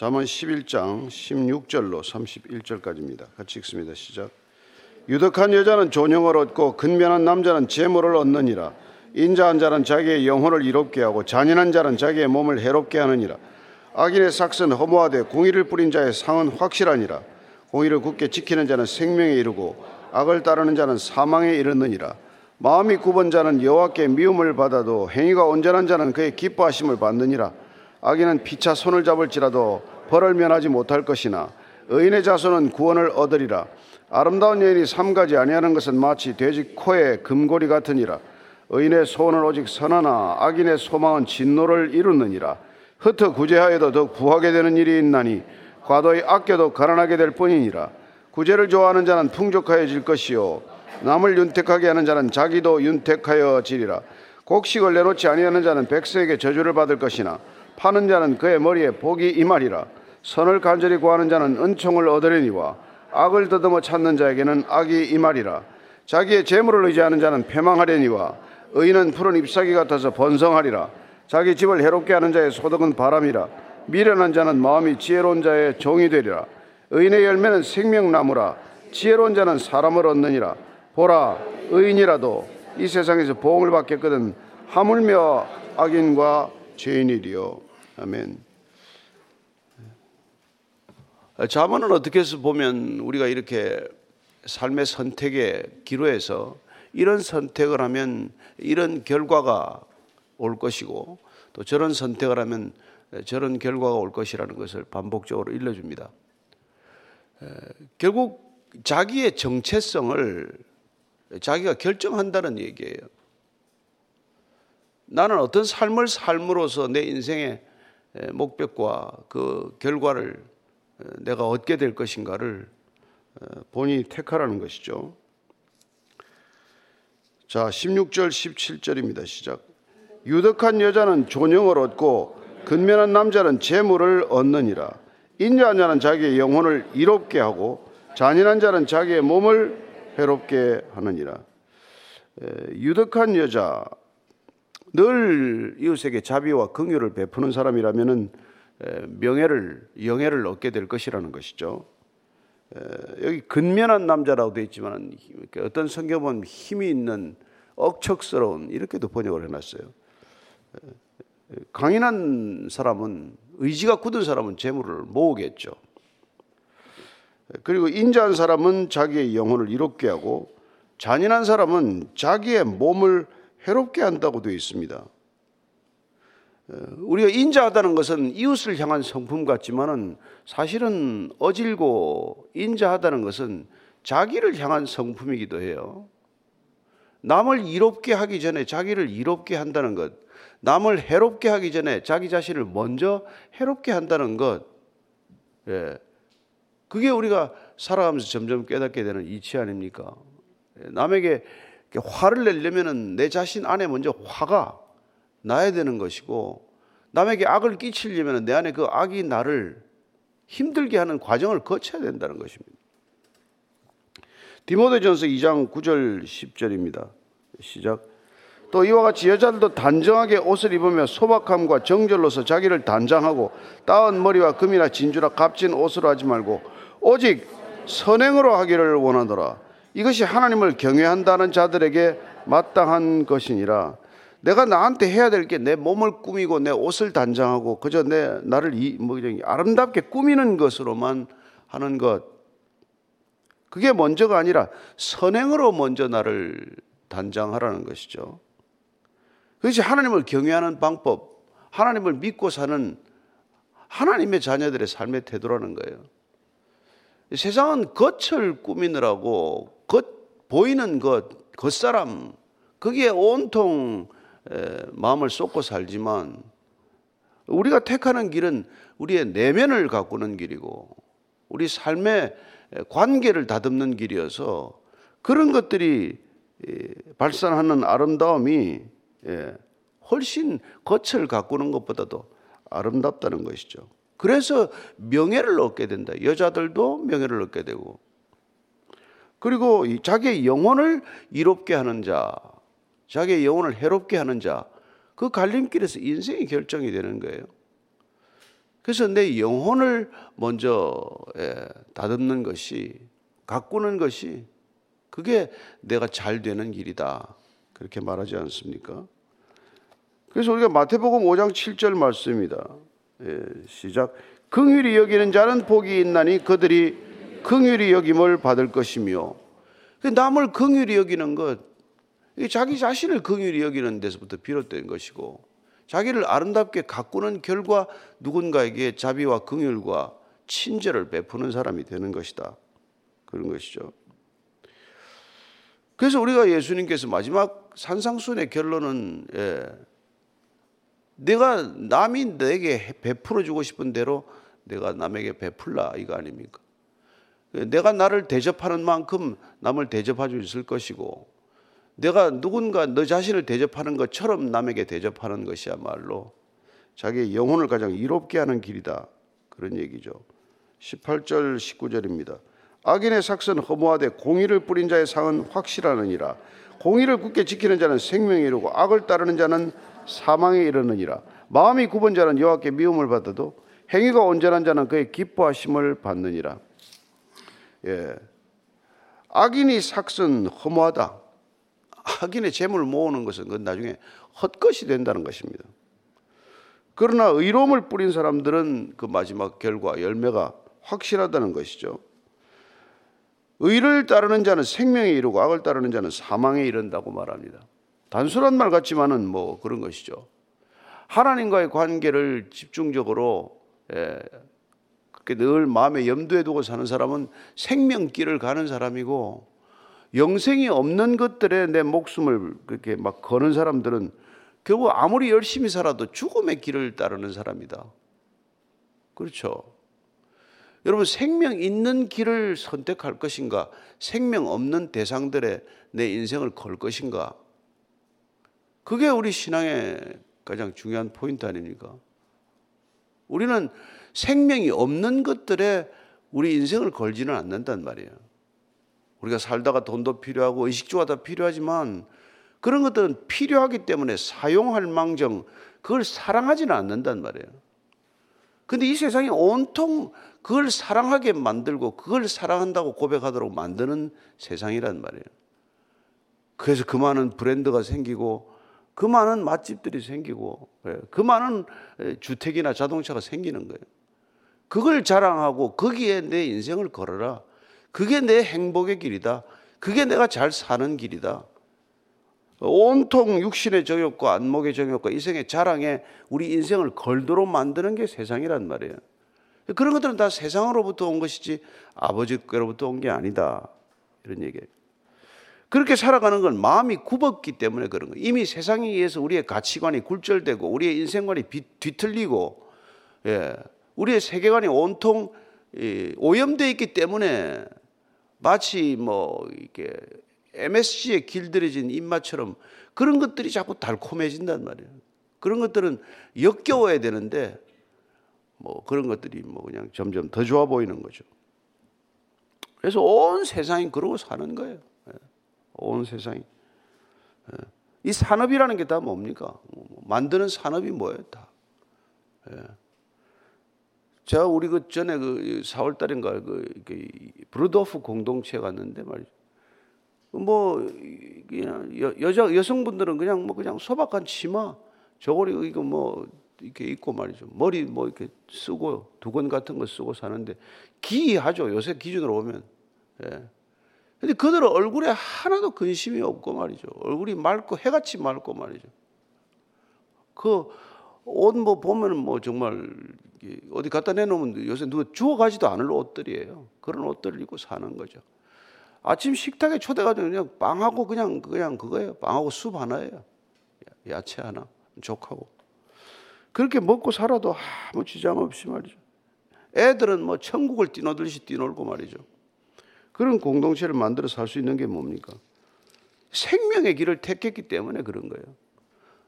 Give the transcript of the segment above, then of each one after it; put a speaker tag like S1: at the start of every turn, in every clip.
S1: 잠언 11장 16절로 31절까지입니다. 같이 읽습니다. 시작. 유덕한 여자는 존영을 얻고 근면한 남자는 재물을 얻느니라. 인자한 자는 자기의 영혼을 이롭게 하고 잔인한 자는 자기의 몸을 해롭게 하느니라. 악인의 삭은 허무하되 공의를 뿌린 자의 상은 확실하니라. 공의를 굳게 지키는 자는 생명에 이르고 악을 따르는 자는 사망에 이르느니라. 마음이 굽은 자는 여호와께 미움을 받아도 행위가 온전한 자는 그의 기뻐하심을 받느니라. 악인은 피차 손을 잡을지라도 벌을 면하지 못할 것이나 의인의 자손은 구원을 얻으리라. 아름다운 여인이 삼가지 아니하는 것은 마치 돼지 코에 금고리 같으니라. 의인의 소원은 오직 선하나 악인의 소망은 진노를 이루느니라. 흩어 구제하여도 더 부하게 되는 일이 있나니 과도히 아껴도 가난하게 될 뿐이니라. 구제를 좋아하는 자는 풍족하여질 것이요 남을 윤택하게 하는 자는 자기도 윤택하여지리라. 곡식을 내놓지 아니하는 자는 백성에게 저주를 받을 것이나 파는 자는 그의 머리에 복이 임하리라. 선을 간절히 구하는 자는 은총을 얻으려니와 악을 더듬어 찾는 자에게는 악이 임하리라. 자기의 재물을 의지하는 자는 패망하려니와 의인은 푸른 잎사귀 같아서 번성하리라. 자기 집을 해롭게 하는 자의 소득은 바람이라. 미련한 자는 마음이 지혜로운 자의 종이 되리라. 의인의 열매는 생명나무라. 지혜로운 자는 사람을 얻느니라. 보라, 의인이라도 이 세상에서 보응을 받겠거든 하물며 악인과 죄인이리요. 아멘. 자문은 어떻게 해서 보면 우리가 이렇게 삶의 선택의 기로에서 이런 선택을 하면 이런 결과가 올 것이고 또 저런 선택을 하면 저런 결과가 올 것이라는 것을 반복적으로 일러줍니다. 결국 자기의 정체성을 자기가 결정한다는 얘기예요. 나는 어떤 삶을 삶으로써 내 인생의 목적과 그 결과를 내가 얻게 될 것인가를 본인이 택하라는 것이죠. 자, 16절, 17절입니다. 시작. 유덕한 여자는 존영을 얻고 근면한 남자는 재물을 얻느니라. 인자한 자는 자기의 영혼을 이롭게 하고 잔인한 자는 자기의 몸을 해롭게 하느니라. 유덕한 여자, 늘 이웃에게 자비와 긍휼을 베푸는 사람이라면은 명예를 영예를 얻게 될 것이라는 것이죠. 여기 근면한 남자라고 되어 있지만 어떤 성경 보면 힘이 있는 억척스러운 이렇게도 번역을 해놨어요. 강인한 사람은 의지가 굳은 사람은 재물을 모으겠죠. 그리고 인자한 사람은 자기의 영혼을 이롭게 하고 잔인한 사람은 자기의 몸을 해롭게 한다고 되어 있습니다. 어, 우리가 인자하다는 것은 이웃을 향한 성품 같지만은 사실은 어질고 인자하다는 것은 자기를 향한 성품이기도 해요. 남을 이롭게 하기 전에 자기를 이롭게 한다는 것, 남을 해롭게 하기 전에 자기 자신을 먼저 해롭게 한다는 것, 예. 그게 우리가 살아가면서 점점 깨닫게 되는 이치 아닙니까? 예, 남에게 화를 내려면은 내 자신 안에 먼저 화가 나야 되는 것이고 남에게 악을 끼치려면 내 안에 그 악이 나를 힘들게 하는 과정을 거쳐야 된다는 것입니다. 디모데전서 2장 9절 10절입니다. 시작. 또 이와 같이 여자들도 단정하게 옷을 입으며 소박함과 정절로서 자기를 단장하고 따은 머리와 금이나 진주나 값진 옷으로 하지 말고 오직 선행으로 하기를 원하더라. 이것이 하나님을 경외한다는 자들에게 마땅한 것이니라. 내가 나한테 해야 될 게 내 몸을 꾸미고 내 옷을 단장하고 그저 내 나를 이, 뭐 아름답게 꾸미는 것으로만 하는 것. 그게 먼저가 아니라 선행으로 먼저 나를 단장하라는 것이죠. 그것이 하나님을 경외하는 방법, 하나님을 믿고 사는 하나님의 자녀들의 삶의 태도라는 거예요. 세상은 겉을 꾸미느라고 겉 보이는 것, 겉사람 거기에 온통 마음을 쏟고 살지만 우리가 택하는 길은 우리의 내면을 가꾸는 길이고 우리 삶의 관계를 다듬는 길이어서 그런 것들이 발산하는 아름다움이 훨씬 겉을 가꾸는 것보다도 아름답다는 것이죠. 그래서 명예를 얻게 된다. 여자들도 명예를 얻게 되고. 그리고 자기의 영혼을 이롭게 하는 자, 자기의 영혼을 해롭게 하는 자, 그 갈림길에서 인생이 결정이 되는 거예요. 그래서 내 영혼을 먼저 예, 다듬는 것이 가꾸는 것이 그게 내가 잘 되는 길이다. 그렇게 말하지 않습니까? 그래서 우리가 마태복음 5장 7절 말씀입니다. 예, 시작. 긍휼히 여기는 자는 복이 있나니 그들이 긍휼히 여김을 받을 것이며 그 남을 긍휼히 여기는 것 자기 자신을 긍휼히 여기는 데서부터 비롯된 것이고 자기를 아름답게 가꾸는 결과 누군가에게 자비와 긍휼과 친절을 베푸는 사람이 되는 것이다. 그런 것이죠. 그래서 우리가 예수님께서 마지막 산상순의 결론은 예, 내가 남이 내게 베풀어 주고 싶은 대로 내가 남에게 베풀라 이거 아닙니까? 내가 나를 대접하는 만큼 남을 대접해 줄 것이고 내가 누군가 너 자신을 대접하는 것처럼 남에게 대접하는 것이야말로 자기의 영혼을 가장 이롭게 하는 길이다. 그런 얘기죠. 18절 19절입니다. 악인의 삭선 허무하되 공의를 뿌린 자의 상은 확실하느니라. 공의를 굳게 지키는 자는 생명에 이르고 악을 따르는 자는 사망에 이르느니라. 마음이 굽은 자는 여호와께 미움을 받아도 행위가 온전한 자는 그의 기뻐하심을 받느니라. 예. 악인이 삭선 허무하다. 악인의 재물 모으는 것은 그건 나중에 헛것이 된다는 것입니다. 그러나 의로움을 뿌린 사람들은 그 마지막 결과 열매가 확실하다는 것이죠. 의를 따르는 자는 생명에 이르고 악을 따르는 자는 사망에 이른다고 말합니다. 단순한 말 같지만은 뭐 그런 것이죠. 하나님과의 관계를 집중적으로 예, 늘 마음에 염두에 두고 사는 사람은 생명길을 가는 사람이고 영생이 없는 것들에 내 목숨을 그렇게 막 거는 사람들은 결국 아무리 열심히 살아도 죽음의 길을 따르는 사람이다. 그렇죠. 여러분 생명 있는 길을 선택할 것인가? 생명 없는 대상들의 내 인생을 걸 것인가? 그게 우리 신앙의 가장 중요한 포인트 아닙니까? 우리는 생명이 없는 것들에 우리 인생을 걸지는 않는단 말이에요. 우리가 살다가 돈도 필요하고 의식주가 다 필요하지만 그런 것들은 필요하기 때문에 사용할 망정 그걸 사랑하지는 않는단 말이에요. 근데 이 세상이 온통 그걸 사랑하게 만들고 그걸 사랑한다고 고백하도록 만드는 세상이란 말이에요. 그래서 그 많은 브랜드가 생기고 그 많은 맛집들이 생기고 예, 그 많은 주택이나 자동차가 생기는 거예요. 그걸 자랑하고 거기에 내 인생을 걸어라. 그게 내 행복의 길이다. 그게 내가 잘 사는 길이다. 온통 육신의 정욕과 안목의 정욕과 이생의 자랑에 우리 인생을 걸도록 만드는 게 세상이란 말이에요. 그런 것들은 다 세상으로부터 온 것이지 아버지께로부터 온 게 아니다. 이런 얘기예요. 그렇게 살아가는 건 마음이 굽었기 때문에 그런 거예요. 이미 세상에 의해서 우리의 가치관이 굴절되고 우리의 인생관이 뒤틀리고 예, 우리의 세계관이 온통 오염되어 있기 때문에 마치 뭐 이렇게 MSG에 길들여진 입맛처럼 그런 것들이 자꾸 달콤해진단 말이에요. 그런 것들은 역겨워야 되는데 뭐 그런 것들이 뭐 그냥 점점 더 좋아 보이는 거죠. 그래서 온 세상이 그러고 사는 거예요. 예. 온 세상이. 예. 이 산업이라는 게 다 뭡니까? 뭐 만드는 산업이 뭐예요? 다. 예. 제가 우리 그 전에 그 4월 달인가 그 브루도프 공동체 갔는데 말이죠. 뭐 그냥 여, 여자 여성분들은 그냥 뭐 그냥 소박한 치마 저고리 이거 뭐 이렇게 입고 말이죠. 머리 뭐 이렇게 쓰고 두건 같은 거 쓰고 사는데 기이하죠. 요새 기준으로 보면. 예. 근데 그들은 얼굴에 하나도 근심이 없고 말이죠. 얼굴이 맑고 해같이 맑고 말이죠. 그 옷 뭐 보면은 뭐 정말 어디 갖다 내놓으면 요새 누가 주워 가지도 않을 옷들이에요. 그런 옷들을 입고 사는 거죠. 아침 식탁에 초대가지고 그냥 빵하고 그냥 그냥 그거예요. 빵하고 숲 하나예요. 야채 하나, 족하고. 그렇게 먹고 살아도 아무 지장 없이 말이죠. 애들은 뭐 천국을 뛰노들듯이 뛰놀고 말이죠. 그런 공동체를 만들어 살 수 있는 게 뭡니까? 생명의 길을 택했기 때문에 그런 거예요.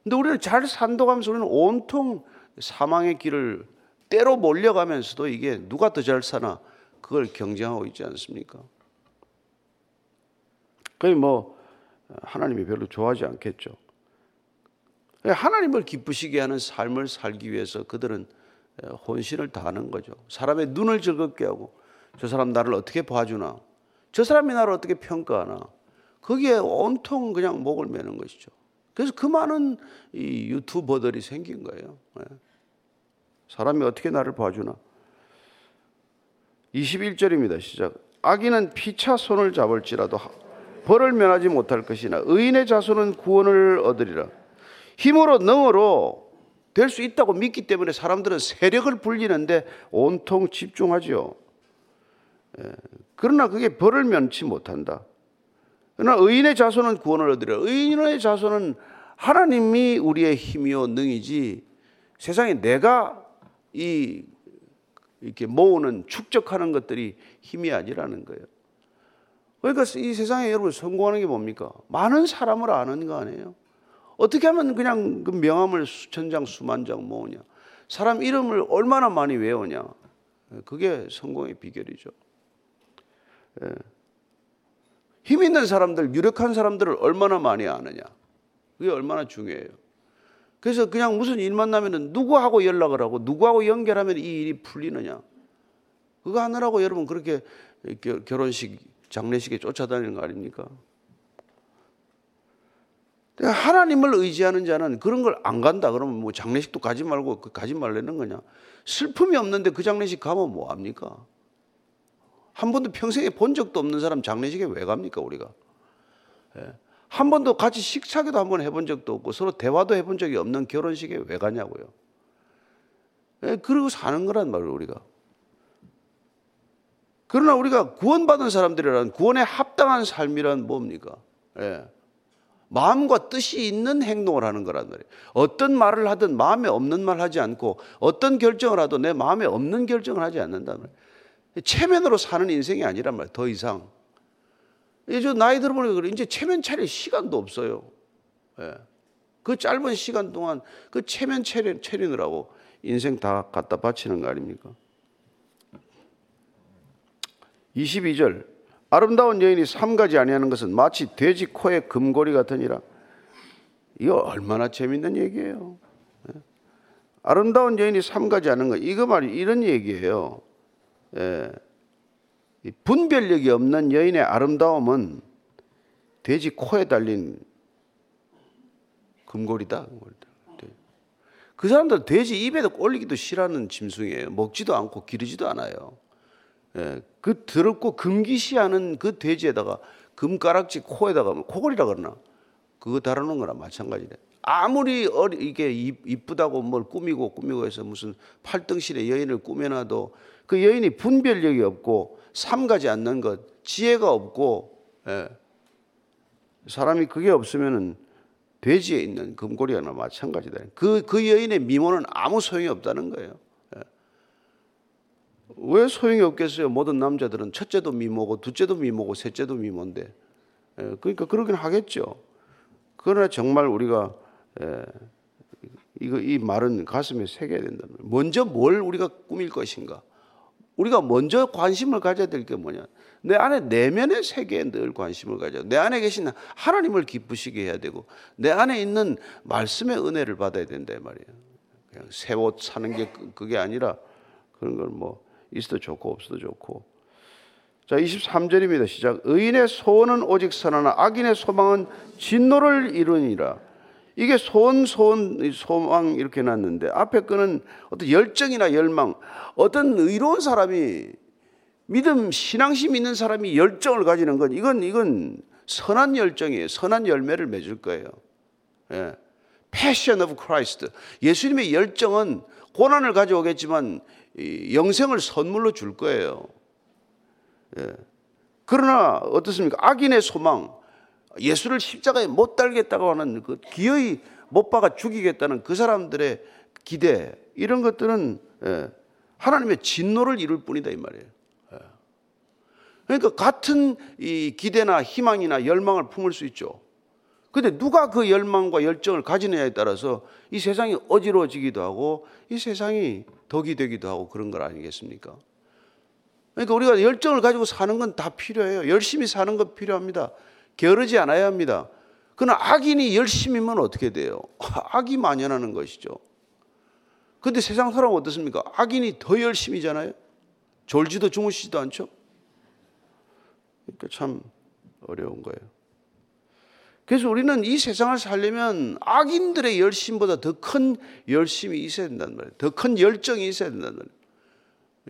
S1: 근데 우리는 잘 산도가면서 우리는 온통 사망의 길을 때로 몰려가면서도 이게 누가 더 잘 사나 그걸 경쟁하고 있지 않습니까? 거의 뭐 하나님이 별로 좋아하지 않겠죠. 하나님을 기쁘시게 하는 삶을 살기 위해서 그들은 혼신을 다하는 거죠. 사람의 눈을 즐겁게 하고 저 사람 나를 어떻게 봐주나 저 사람이 나를 어떻게 평가하나 거기에 온통 그냥 목을 매는 것이죠. 그래서 그 많은 이 유튜버들이 생긴 거예요. 예. 사람이 어떻게 나를 봐주나. 21절입니다. 시작. 악인은 피차 손을 잡을지라도 벌을 면하지 못할 것이나 의인의 자손은 구원을 얻으리라. 힘으로 능으로 될 수 있다고 믿기 때문에 사람들은 세력을 불리는데 온통 집중하죠. 예. 그러나 그게 벌을 면치 못한다. 그러나 의인의 자손은 구원을 얻으리라. 의인의 자손은 하나님이 우리의 힘이요 능이지 세상에 내가 이 이렇게 모으는 축적하는 것들이 힘이 아니라는 거예요. 그러니까 이 세상에 여러분 성공하는 게 뭡니까? 많은 사람을 아는 거 아니에요? 어떻게 하면 그냥 그 명함을 수천 장, 수만 장 모으냐? 사람 이름을 얼마나 많이 외우냐? 그게 성공의 비결이죠. 예. 힘 있는 사람들, 유력한 사람들을 얼마나 많이 아느냐. 그게 얼마나 중요해요. 그래서 그냥 무슨 일만 나면은 누구하고 연락을 하고 누구하고 연결하면 이 일이 풀리느냐. 그거 하느라고 여러분 그렇게 결혼식, 장례식에 쫓아다니는 거 아닙니까? 하나님을 의지하는 자는 그런 걸 안 간다. 그러면 뭐 장례식도 가지 말고 그 가지 말라는 거냐. 슬픔이 없는데 그 장례식 가면 뭐 합니까? 한 번도 평생에 본 적도 없는 사람 장례식에 왜 갑니까, 우리가? 예. 한 번도 같이 식사기도 한 번 해본 적도 없고 서로 대화도 해본 적이 없는 결혼식에 왜 가냐고요. 예, 그러고 사는 거란 말이에요, 우리가. 그러나 우리가 구원받은 사람들이란 구원에 합당한 삶이란 뭡니까? 예. 마음과 뜻이 있는 행동을 하는 거란 말이에요. 어떤 말을 하든 마음에 없는 말 하지 않고 어떤 결정을 하도 내 마음에 없는 결정을 하지 않는다는 말이에요. 체면으로 사는 인생이 아니란 말이에요. 더 이상. 이제 나이 들어보니까 그래. 이제 체면 차릴 시간도 없어요. 예. 그 짧은 시간 동안 그 체면 차리, 차리느라고 인생 다 갖다 바치는 거 아닙니까? 22절. 아름다운 여인이 삼가지 아니하는 것은 마치 돼지 코에 금고리 같으니라. 이거 얼마나 재밌는 얘기예요. 예. 아름다운 여인이 삼가지 않는 거. 이거 말이 이런 얘기예요. 예, 분별력이 없는 여인의 아름다움은 돼지 코에 달린 금고리다. 그 사람들 돼지 입에도 올리기도 싫어하는 짐승이에요. 먹지도 않고 기르지도 않아요. 예, 그 더럽고 금기시하는 그 돼지에다가 금가락지 코에다가 코골이라 그러나 그거 달아놓은 거랑 마찬가지래. 아무리 어리, 이게 이쁘다고 뭘 꾸미고 꾸미고 해서 무슨 팔등실에 여인을 꾸며놔도 그 여인이 분별력이 없고 삼가지 않는 것, 지혜가 없고, 예. 사람이 그게 없으면은 돼지에 있는 금고리와나 마찬가지다. 그, 그 여인의 미모는 아무 소용이 없다는 거예요. 예. 왜 소용이 없겠어요? 모든 남자들은 첫째도 미모고, 둘째도 미모고, 셋째도 미모인데. 예. 그러니까 그러긴 하겠죠. 그러나 정말 우리가 예. 이거 이 말은 가슴에 새겨야 된다. 먼저 뭘 우리가 꾸밀 것인가? 우리가 먼저 관심을 가져야 될 게 뭐냐? 내 안에 내면의 세계에 늘 관심을 가져. 내 안에 계신 하나님을 기쁘시게 해야 되고, 내 안에 있는 말씀의 은혜를 받아야 된다 말이에요. 그냥 새 옷 사는 게 그, 그게 아니라 그런 걸 뭐 있어도 좋고 없어도 좋고. 자, 23절입니다. 시작. 의인의 소원은 오직 선하나 악인의 소망은 진노를 이루니라. 이게 소원, 소원, 소망 이렇게 놨는데 앞에 거는 어떤 열정이나 열망, 어떤 의로운 사람이 믿음, 신앙심 있는 사람이 열정을 가지는 건 이건 이건 선한 열정이에요. 선한 열매를 맺을 거예요. 예. Passion of Christ. 예수님의 열정은 고난을 가져오겠지만 영생을 선물로 줄 거예요. 예. 그러나 어떻습니까? 악인의 소망, 예수를 십자가에 못 달겠다고 하는 그 기어이 못 박아 죽이겠다는 그 사람들의 기대 이런 것들은 예, 하나님의 진노를 이룰 뿐이다 이 말이에요. 예. 그러니까 같은 이 기대나 희망이나 열망을 품을 수 있죠. 근데 누가 그 열망과 열정을 가지느냐에 따라서 이 세상이 어지러워지기도 하고 이 세상이 덕이 되기도 하고 그런 걸 아니겠습니까? 그러니까 우리가 열정을 가지고 사는 건 다 필요해요. 열심히 사는 건 필요합니다. 게으르지 않아야 합니다. 그러나 악인이 열심히면 어떻게 돼요? 악이 만연하는 것이죠. 근데 세상 사람은 어떻습니까? 악인이 더 열심히잖아요. 졸지도 주무시지도 않죠. 그러니까 참 어려운 거예요. 그래서 우리는 이 세상을 살려면 악인들의 열심보다 더 큰 열심이 있어야 된단 말이에요. 더 큰 열정이 있어야 된단 말이에요.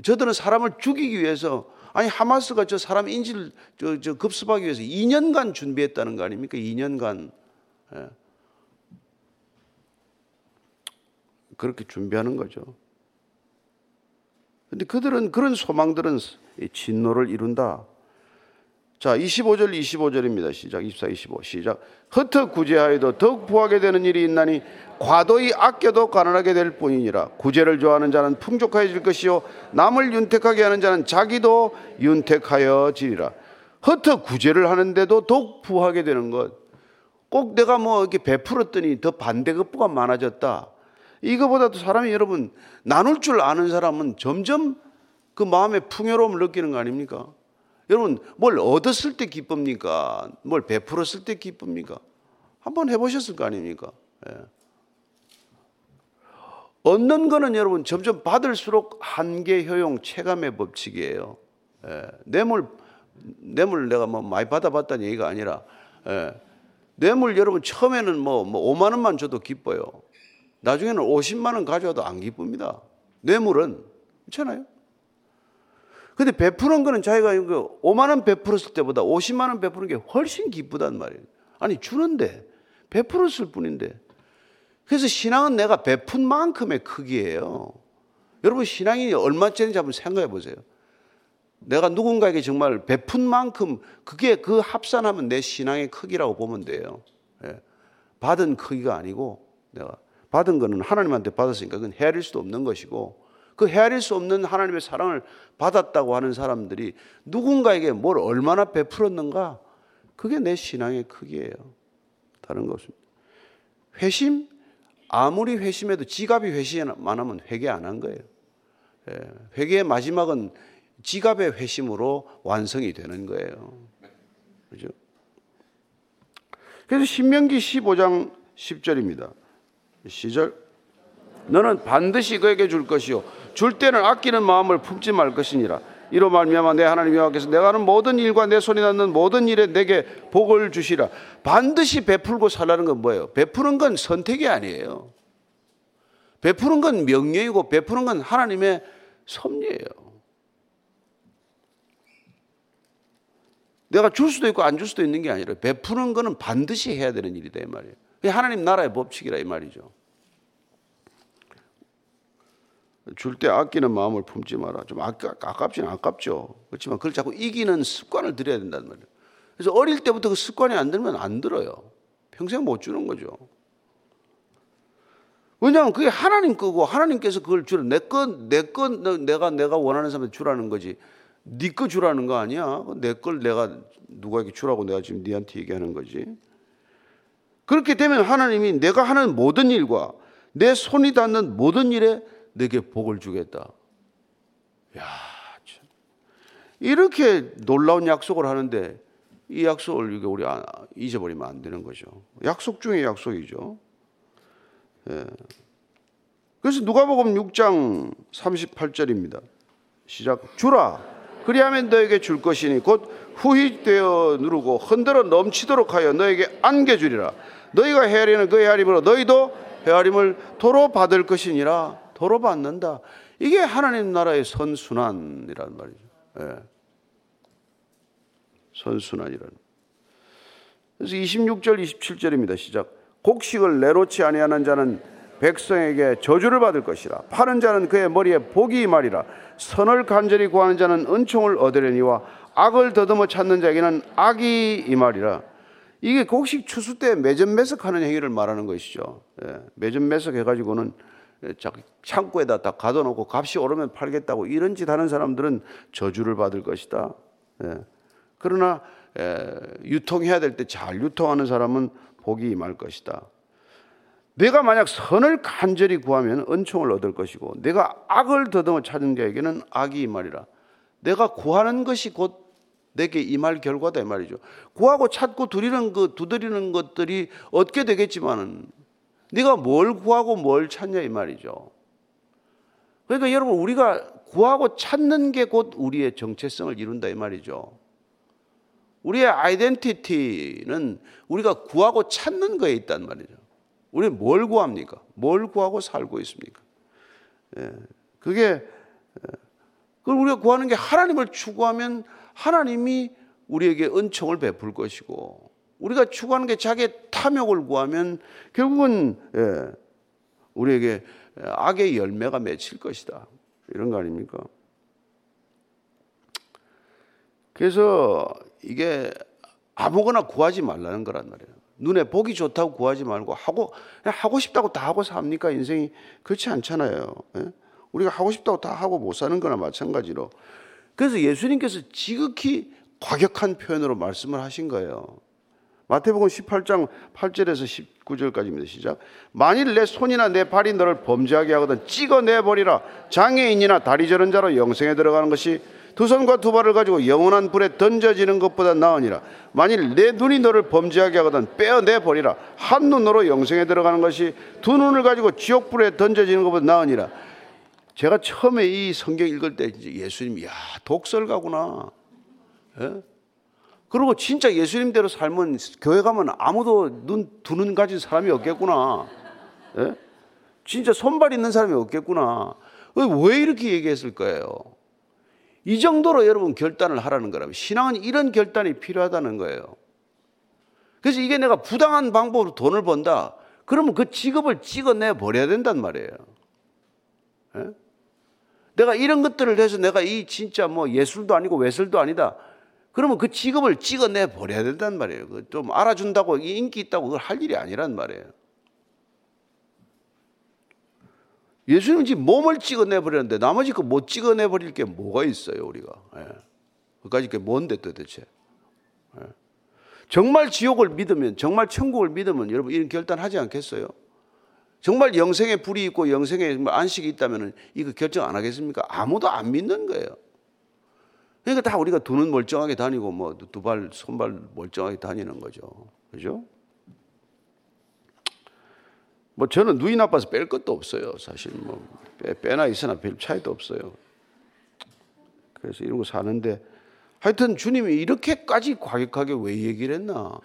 S1: 저들은 사람을 죽이기 위해서 아니 하마스가 저 사람 인질 저, 저 급습하기 위해서 2년간 준비했다는 거 아닙니까? 2년간 예. 그렇게 준비하는 거죠. 근데 그들은 그런 소망들은 진노를 이룬다. 자, 25절 25절입니다. 시작. 24 25 시작. 흩어 구제하여도 더욱 부하게 되는 일이 있나니 과도히 아껴도 가난하게 될 뿐이니라. 구제를 좋아하는 자는 풍족해질 것이요 남을 윤택하게 하는 자는 자기도 윤택하여지리라. 흩어 구제를 하는데도 더욱 부하게 되는 것. 꼭 내가 뭐 이렇게 베풀었더니 더 반대급부가 많아졌다. 이거보다도 사람이 여러분 나눌 줄 아는 사람은 점점 그 마음의 풍요로움을 느끼는 거 아닙니까? 여러분 뭘 얻었을 때 기쁩니까? 뭘 베풀었을 때 기쁩니까? 한번 해보셨을 거 아닙니까? 예. 얻는 거는 여러분 점점 받을수록 한계 효용 체감의 법칙이에요. 예. 뇌물 뇌물 내가 뭐 많이 받아봤다는 얘기가 아니라 예. 뇌물 여러분 처음에는 뭐, 뭐 5만 원만 줘도 기뻐요. 나중에는 50만 원 가져와도 안 기쁩니다. 뇌물은 그렇잖아요. 근데 베푸는 거는 자기가 5만 원 베풀었을 때보다 50만 원 베푸는 게 훨씬 기쁘단 말이에요. 아니 주는데 베풀었을 뿐인데. 그래서 신앙은 내가 베푼 만큼의 크기예요. 여러분 신앙이 얼마짜리인지 한번 생각해 보세요. 내가 누군가에게 정말 베푼 만큼 그게 그 합산하면 내 신앙의 크기라고 보면 돼요. 예. 받은 크기가 아니고 내가 받은 거는 하나님한테 받았으니까 그건 헤아릴 수도 없는 것이고 그 헤아릴 수 없는 하나님의 사랑을 받았다고 하는 사람들이 누군가에게 뭘 얼마나 베풀었는가 그게 내 신앙의 크기예요. 다른 것입니다. 회심 아무리 회심해도 지갑이 회심만 하면 회개 안 한 거예요. 예, 회개의 마지막은 지갑의 회심으로 완성이 되는 거예요. 그죠? 그래서 신명기 15장 10절입니다. 시절 너는 반드시 그에게 줄 것이요 줄 때는 아끼는 마음을 품지 말 것이니라 이로 말미암아 내 하나님 여호와께서 내가 하는 모든 일과 내 손이 닿는 모든 일에 내게 복을 주시라 반드시 베풀고 살라는 건 뭐예요? 베푸는 건 선택이 아니에요. 베푸는 건 명령이고 베푸는 건 하나님의 섭리예요. 내가 줄 수도 있고 안 줄 수도 있는 게 아니라 베푸는 거는 반드시 해야 되는 일이다 이 말이에요. 하나님 나라의 법칙이라 이 말이죠. 줄 때 아끼는 마음을 품지 마라. 좀 아까, 아깝지는 아깝죠. 그렇지만 그걸 자꾸 이기는 습관을 들여야 된다는 말이에요. 그래서 어릴 때부터 그 습관이 안 들면 안 들어요. 평생 못 주는 거죠. 왜냐하면 그게 하나님 거고 하나님께서 그걸 주는 내 거, 내 거, 내가, 내가 원하는 사람한테 주라는 거지. 네 거 주라는 거 아니야. 내 걸 내가 누구에게 주라고 내가 지금 네한테 얘기하는 거지. 그렇게 되면 하나님이 내가 하는 모든 일과 내 손이 닿는 모든 일에 내게 복을 주겠다. 야, 참. 이렇게 놀라운 약속을 하는데 이 약속을 우리 잊어버리면 안 되는 거죠. 약속 중에 약속이죠. 예. 그래서 누가복음 6장 38절입니다. 시작. 주라. 그리하면 너에게 줄 것이니 곧 후히되어 누르고 흔들어 넘치도록 하여 너에게 안겨주리라. 너희가 헤아리는 그 헤아림으로 너희도 헤아림을 도로 받을 것이니라. 도로 받는다. 이게 하나님 나라의 선순환이란 말이죠. 예. 선순환이란. 그래서 26절, 27절입니다. 시작. 곡식을 내놓지 아니하는 자는 백성에게 저주를 받을 것이라. 파는 자는 그의 머리에 복이 말이라. 선을 간절히 구하는 자는 은총을 얻으려니와 악을 더듬어 찾는 자에게는 악이 이 말이라. 이게 곡식 추수 때 매점 매석하는 행위를 말하는 것이죠. 예, 매점 매석 해가지고는 창고에다 딱 가둬놓고 값이 오르면 팔겠다고 이런 짓 하는 사람들은 저주를 받을 것이다. 예. 그러나 예, 유통해야 될 때 잘 유통하는 사람은 복이 임할 것이다. 내가 만약 선을 간절히 구하면 은총을 얻을 것이고 내가 악을 더듬어 찾은 자에게는 악이 임하리라. 내가 구하는 것이 곧 내게 임할 결과다 이 말이죠. 구하고 찾고 그 두드리는 것들이 얻게 되겠지만은 네가 뭘 구하고 뭘 찾냐 이 말이죠. 그러니까 여러분 우리가 구하고 찾는 게 곧 우리의 정체성을 이룬다 이 말이죠. 우리의 아이덴티티는 우리가 구하고 찾는 거에 있단 말이죠. 우리는 뭘 구합니까? 뭘 구하고 살고 있습니까? 예, 그게 예, 그걸 우리가 구하는 게 하나님을 추구하면 하나님이 우리에게 은총을 베풀 것이고 우리가 추구하는 게 자기의 탐욕을 구하면 결국은 예, 우리에게 악의 열매가 맺힐 것이다. 이런 거 아닙니까? 그래서 이게 아무거나 구하지 말라는 거란 말이에요. 눈에 보기 좋다고 구하지 말고 하고 하고 싶다고 다 하고 삽니까? 인생이 그렇지 않잖아요. 예? 우리가 하고 싶다고 다 하고 못 사는 거나 마찬가지로. 그래서 예수님께서 지극히 과격한 표현으로 말씀을 하신 거예요. 마태복음 18장 8절에서 19절까지입니다. 시작. 만일 내 손이나 내 발이 너를 범죄하게 하거든 찍어내 버리라. 장애인이나 다리 저런 자로 영생에 들어가는 것이 두 손과 두 발을 가지고 영원한 불에 던져지는 것보다 나으니라. 만일 내 눈이 너를 범죄하게 하거든 빼어내 버리라. 한 눈으로 영생에 들어가는 것이 두 눈을 가지고 지옥 불에 던져지는 것보다 나으니라. 제가 처음에 이 성경 읽을 때 예수님, 야 독설가구나. 예? 그리고 진짜 예수님대로 살면 교회 가면 아무도 눈 두 눈 가진 사람이 없겠구나. 예? 진짜 손발 있는 사람이 없겠구나. 왜 이렇게 얘기했을 거예요? 이 정도로 여러분 결단을 하라는 거라면 신앙은 이런 결단이 필요하다는 거예요. 그래서 이게 내가 부당한 방법으로 돈을 번다. 그러면 그 직업을 찍어내 버려야 된단 말이에요. 예? 내가 이런 것들을 해서 내가 이 진짜 뭐 예술도 아니고 외술도 아니다. 그러면 그 직업을 찍어내 버려야 된단 말이에요. 그 좀 알아준다고 인기 있다고 그걸 할 일이 아니란 말이에요. 예수님은 지금 몸을 찍어내 버렸는데 나머지 그 못 찍어내 버릴 게 뭐가 있어요, 우리가. 예. 그까지 게 뭔데 도대체. 예. 정말 지옥을 믿으면, 정말 천국을 믿으면 여러분 이런 결단 하지 않겠어요? 정말 영생에 불이 있고 영생에 안식이 있다면 이거 결정 안 하겠습니까? 아무도 안 믿는 거예요. 그러니까 다 우리가 두 눈 멀쩡하게 다니고 뭐 두 발, 손발 멀쩡하게 다니는 거죠. 그죠? 뭐 저는 눈이 나빠서 뺄 것도 없어요. 사실 뭐 빼, 나 있으나 별 차이도 없어요. 그래서 이런 거 사는데 하여튼 주님이 이렇게까지 과격하게 왜 얘기를 했나?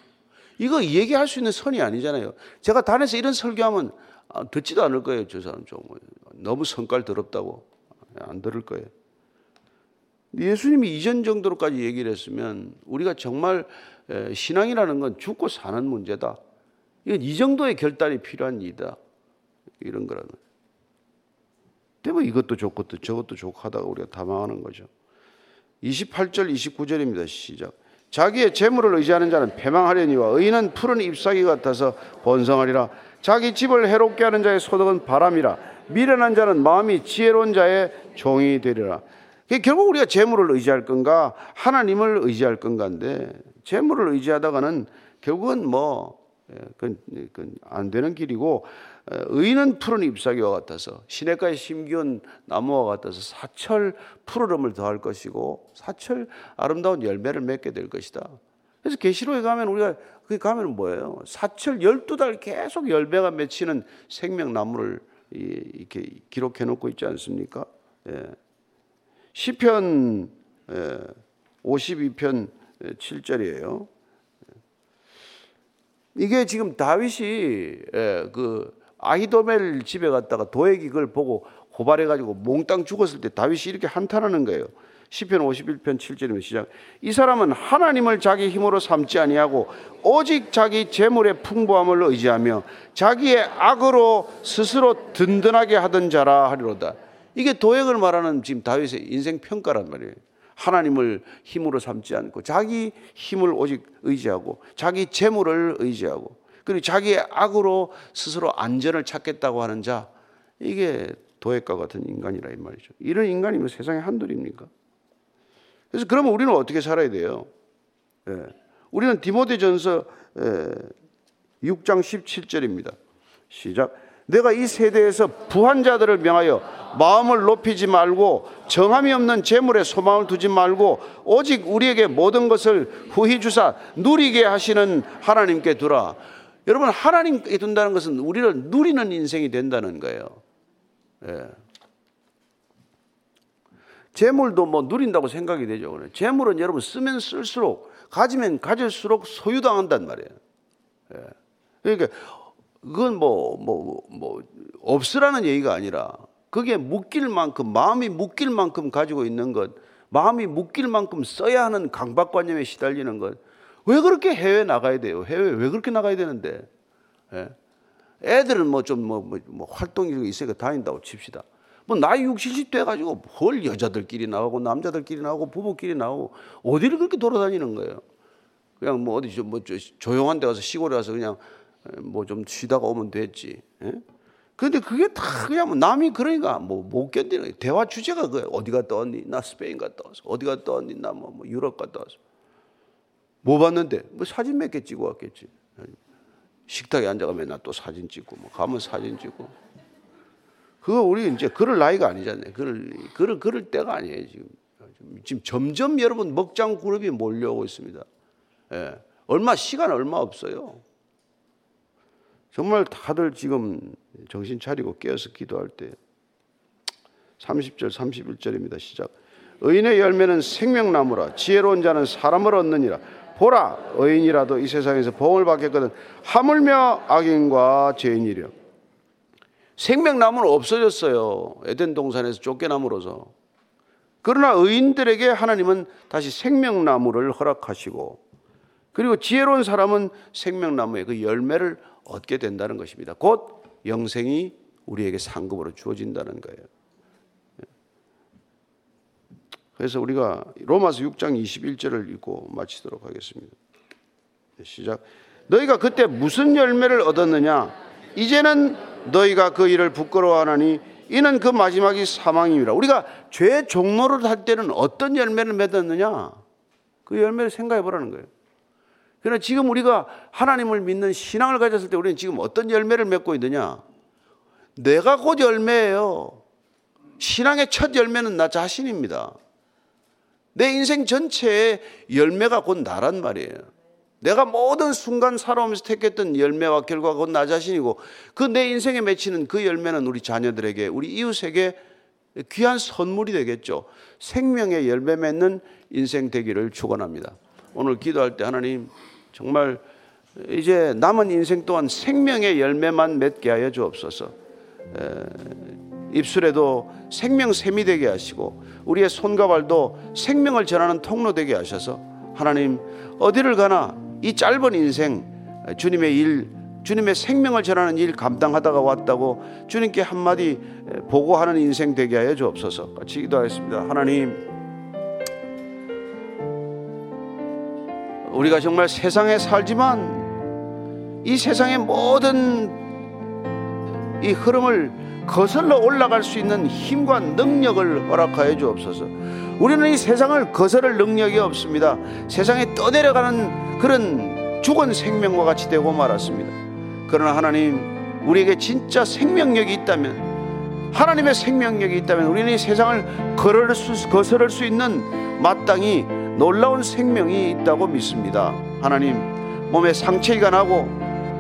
S1: 이거 얘기할 수 있는 선이 아니잖아요. 제가 단에서 이런 설교하면 아, 듣지도 않을 거예요. 저 사람 좀 너무 성깔 더럽다고 안 들을 거예요. 예수님이 이전 정도로까지 얘기를 했으면 우리가 정말 신앙이라는 건 죽고 사는 문제다. 이건 이 정도의 결단이 필요한 일이다. 이런 거라는. 때문에 이것도 좋고 또 저것도 좋고 하다가 우리가 다 망하는 거죠. 28절 29절입니다. 시작. 자기의 재물을 의지하는 자는 패망하려니와 의인은 푸른 잎사귀 같아서 번성하리라. 자기 집을 해롭게 하는 자의 소득은 바람이라. 미련한 자는 마음이 지혜로운 자의 종이 되리라. 결국 우리가 재물을 의지할 건가 하나님을 의지할 건가인데 재물을 의지하다가는 결국은 뭐 예, 그건, 안 되는 길이고 의는 푸른 잎사귀와 같아서 시냇가에 심기운 나무와 같아서 사철 푸르름을 더할 것이고 사철 아름다운 열매를 맺게 될 것이다. 그래서 계시록에 가면 우리가 거기 가면 뭐예요? 사철 열두 달 계속 열매가 맺히는 생명나무를 이렇게 기록해 놓고 있지 않습니까? 예. 시편 52편 7절이에요. 이게 지금 다윗이 그 아히도멜 집에 갔다가 도액이 그걸 보고 고발해 가지고 몽땅 죽었을 때 다윗이 이렇게 한탄하는 거예요. 시편 51편 7절이면 시작. 이 사람은 하나님을 자기 힘으로 삼지 아니하고 오직 자기 재물의 풍부함을 의지하며 자기의 악으로 스스로 든든하게 하던 자라 하리로다. 이게 도액을 말하는 지금 다윗의 인생 평가란 말이에요. 하나님을 힘으로 삼지 않고 자기 힘을 오직 의지하고 자기 재물을 의지하고 그리고 자기의 악으로 스스로 안전을 찾겠다고 하는 자 이게 도액과 같은 인간이라 이 말이죠. 이런 인간이면 세상에 한둘입니까? 그래서 그러면 우리는 어떻게 살아야 돼요? 예. 우리는 디모데전서 6장 17절입니다. 시작. 내가 이 세대에서 부한 자들을 명하여 마음을 높이지 말고 정함이 없는 재물에 소망을 두지 말고 오직 우리에게 모든 것을 후히 주사 누리게 하시는 하나님께 두라. 여러분 하나님께 둔다는 것은 우리를 누리는 인생이 된다는 거예요. 예. 재물도 뭐 누린다고 생각이 되죠. 재물은 여러분 쓰면 쓸수록 가지면 가질수록 소유당한단 말이에요. 예. 그러니까 그건 뭐, 뭐, 뭐, 없으라는 얘기가 아니라 그게 묶일 만큼, 마음이 묶일 만큼 가지고 있는 것, 마음이 묶일 만큼 써야 하는 강박관념에 시달리는 것, 왜 그렇게 해외 나가야 돼요? 해외 왜 그렇게 나가야 되는데? 예? 애들은 뭐 좀 뭐, 뭐, 뭐 활동이 있으니까 다닌다고 칩시다. 뭐 나이 60, 70 돼 가지고 뭘 여자들끼리 나가고 남자들끼리 나가고 부부끼리 나가고 어디를 그렇게 돌아다니는 거예요? 그냥 뭐 어디 뭐 조용한 데 가서 시골에 가서 그냥 뭐 좀 쉬다가 오면 됐지. 예? 근데 그게 다 그냥 뭐 남이 그러니까 뭐 못 견디는 대화 주제가 그래 어디 갔다 왔니? 나 스페인 갔다 왔어. 어디 갔다 왔니? 나뭐 뭐 유럽 갔다 왔어. 뭐 봤는데? 뭐 사진 몇 개 찍고 왔겠지. 식탁에 앉아가 맨날 또 사진 찍고 뭐 가면 사진 찍고. 그거 우리 이제 그럴 나이가 아니잖아요. 그럴 그럴 그럴 때가 아니에요 지금. 지금 점점 여러분 먹장 그룹이 몰려오고 있습니다. 예. 얼마 시간 얼마 없어요. 정말 다들 지금 정신 차리고 깨어서 기도할 때 30절 31절입니다. 시작. 의인의 열매는 생명나무라 지혜로운 자는 사람을 얻느니라. 보라 의인이라도 이 세상에서 보험을 받겠거든 하물며 악인과 죄인이려. 생명나무는 없어졌어요. 에덴 동산에서 쫓겨남으로써. 그러나 의인들에게 하나님은 다시 생명나무를 허락하시고 그리고 지혜로운 사람은 생명나무의 그 열매를 얻게 된다는 것입니다. 곧 영생이 우리에게 상급으로 주어진다는 거예요. 그래서 우리가 로마서 6장 21절을 읽고 마치도록 하겠습니다. 시작. 너희가 그때 무슨 열매를 얻었느냐? 이제는 너희가 그 일을 부끄러워하나니 이는 그 마지막이 사망입니다. 우리가 죄 종로를 할 때는 어떤 열매를 맺었느냐? 그 열매를 생각해 보라는 거예요. 그러나 지금 우리가 하나님을 믿는 신앙을 가졌을 때 우리는 지금 어떤 열매를 맺고 있느냐? 내가 곧 열매예요. 신앙의 첫 열매는 나 자신입니다. 내 인생 전체의 열매가 곧 나란 말이에요. 내가 모든 순간 살아오면서 택했던 열매와 결과가 곧 나 자신이고 그 내 인생에 맺히는 그 열매는 우리 자녀들에게 우리 이웃에게 귀한 선물이 되겠죠. 생명의 열매 맺는 인생 되기를 축원합니다. 오늘 기도할 때 하나님 정말 이제 남은 인생 동안 생명의 열매만 맺게 하여 주옵소서. 입술에도 생명 샘이 되게 하시고 우리의 손과 발도 생명을 전하는 통로 되게 하셔서 하나님 어디를 가나 이 짧은 인생 주님의 일 주님의 생명을 전하는 일 감당하다가 왔다고 주님께 한마디 보고하는 인생 되게 하여 주옵소서 같이 기도하겠습니다 하나님 우리가 정말 세상에 살지만 이 세상의 모든 이 흐름을 거슬러 올라갈 수 있는 힘과 능력을 허락하여 주옵소서. 우리는 이 세상을 거스를 능력이 없습니다. 세상에 떠내려가는 그런 죽은 생명과 같이 되고 말았습니다. 그러나 하나님, 우리에게 진짜 생명력이 있다면, 하나님의 생명력이 있다면, 우리는 이 세상을 거스를 수, 거스를 수 있는 마땅히 놀라운 생명이 있다고 믿습니다. 하나님, 몸에 상처가 나고,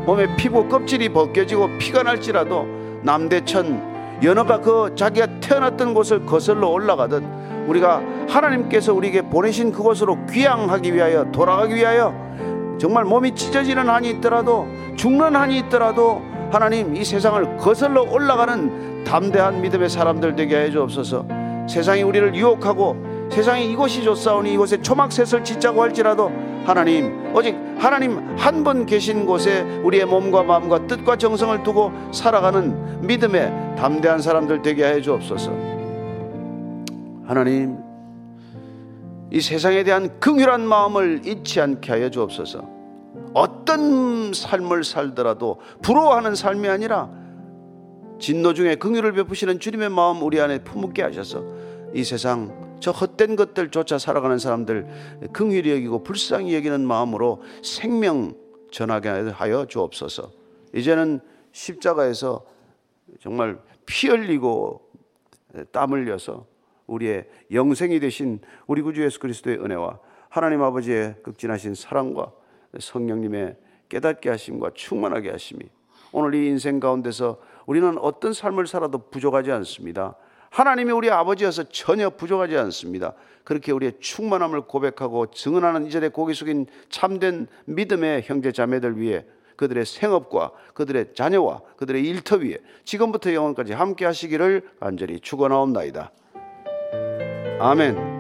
S1: 몸에 피부 껍질이 벗겨지고 피가 날지라도 남대천 연어가 그 자기가 태어났던 곳을 거슬러 올라가듯 우리가 하나님께서 우리에게 보내신 그곳으로 귀향하기 위하여 돌아가기 위하여 정말 몸이 찢어지는 한이 있더라도 죽는 한이 있더라도 하나님 이 세상을 거슬러 올라가는 담대한 믿음의 사람들 되게 해 주옵소서 세상이 우리를 유혹하고 세상에 이곳이 좋사오니 이곳에 초막셋을 짓자고 할지라도 하나님 오직 하나님 한번 계신 곳에 우리의 몸과 마음과 뜻과 정성을 두고 살아가는 믿음의 담대한 사람들 되게 해 주옵소서. 하나님 이 세상에 대한 긍휼한 마음을 잊지 않게 하여 주옵소서. 어떤 삶을 살더라도 부러워하는 삶이 아니라 진노 중에 긍휼을 베푸시는 주님의 마음 우리 안에 품게 하셔서 이 세상 저 헛된 것들조차 살아가는 사람들 긍휼히 여기고 불쌍히 여기는 마음으로 생명 전하게 하여 주옵소서. 이제는 십자가에서 정말 피 흘리고 땀 흘려서 우리의 영생이 되신 우리 구주 예수 그리스도의 은혜와 하나님 아버지의 극진하신 사랑과 성령님의 깨닫게 하심과 충만하게 하심이 오늘 이 인생 가운데서 우리는 어떤 삶을 살아도 부족하지 않습니다. 하나님이 우리 아버지여서 전혀 부족하지 않습니다. 그렇게 우리의 충만함을 고백하고 증언하는 이전에 고기 숙인 참된 믿음의 형제 자매들 위해 그들의 생업과 그들의 자녀와 그들의 일터 위에 지금부터 영원까지 함께 하시기를 간절히 축원하옵나이다. 아멘.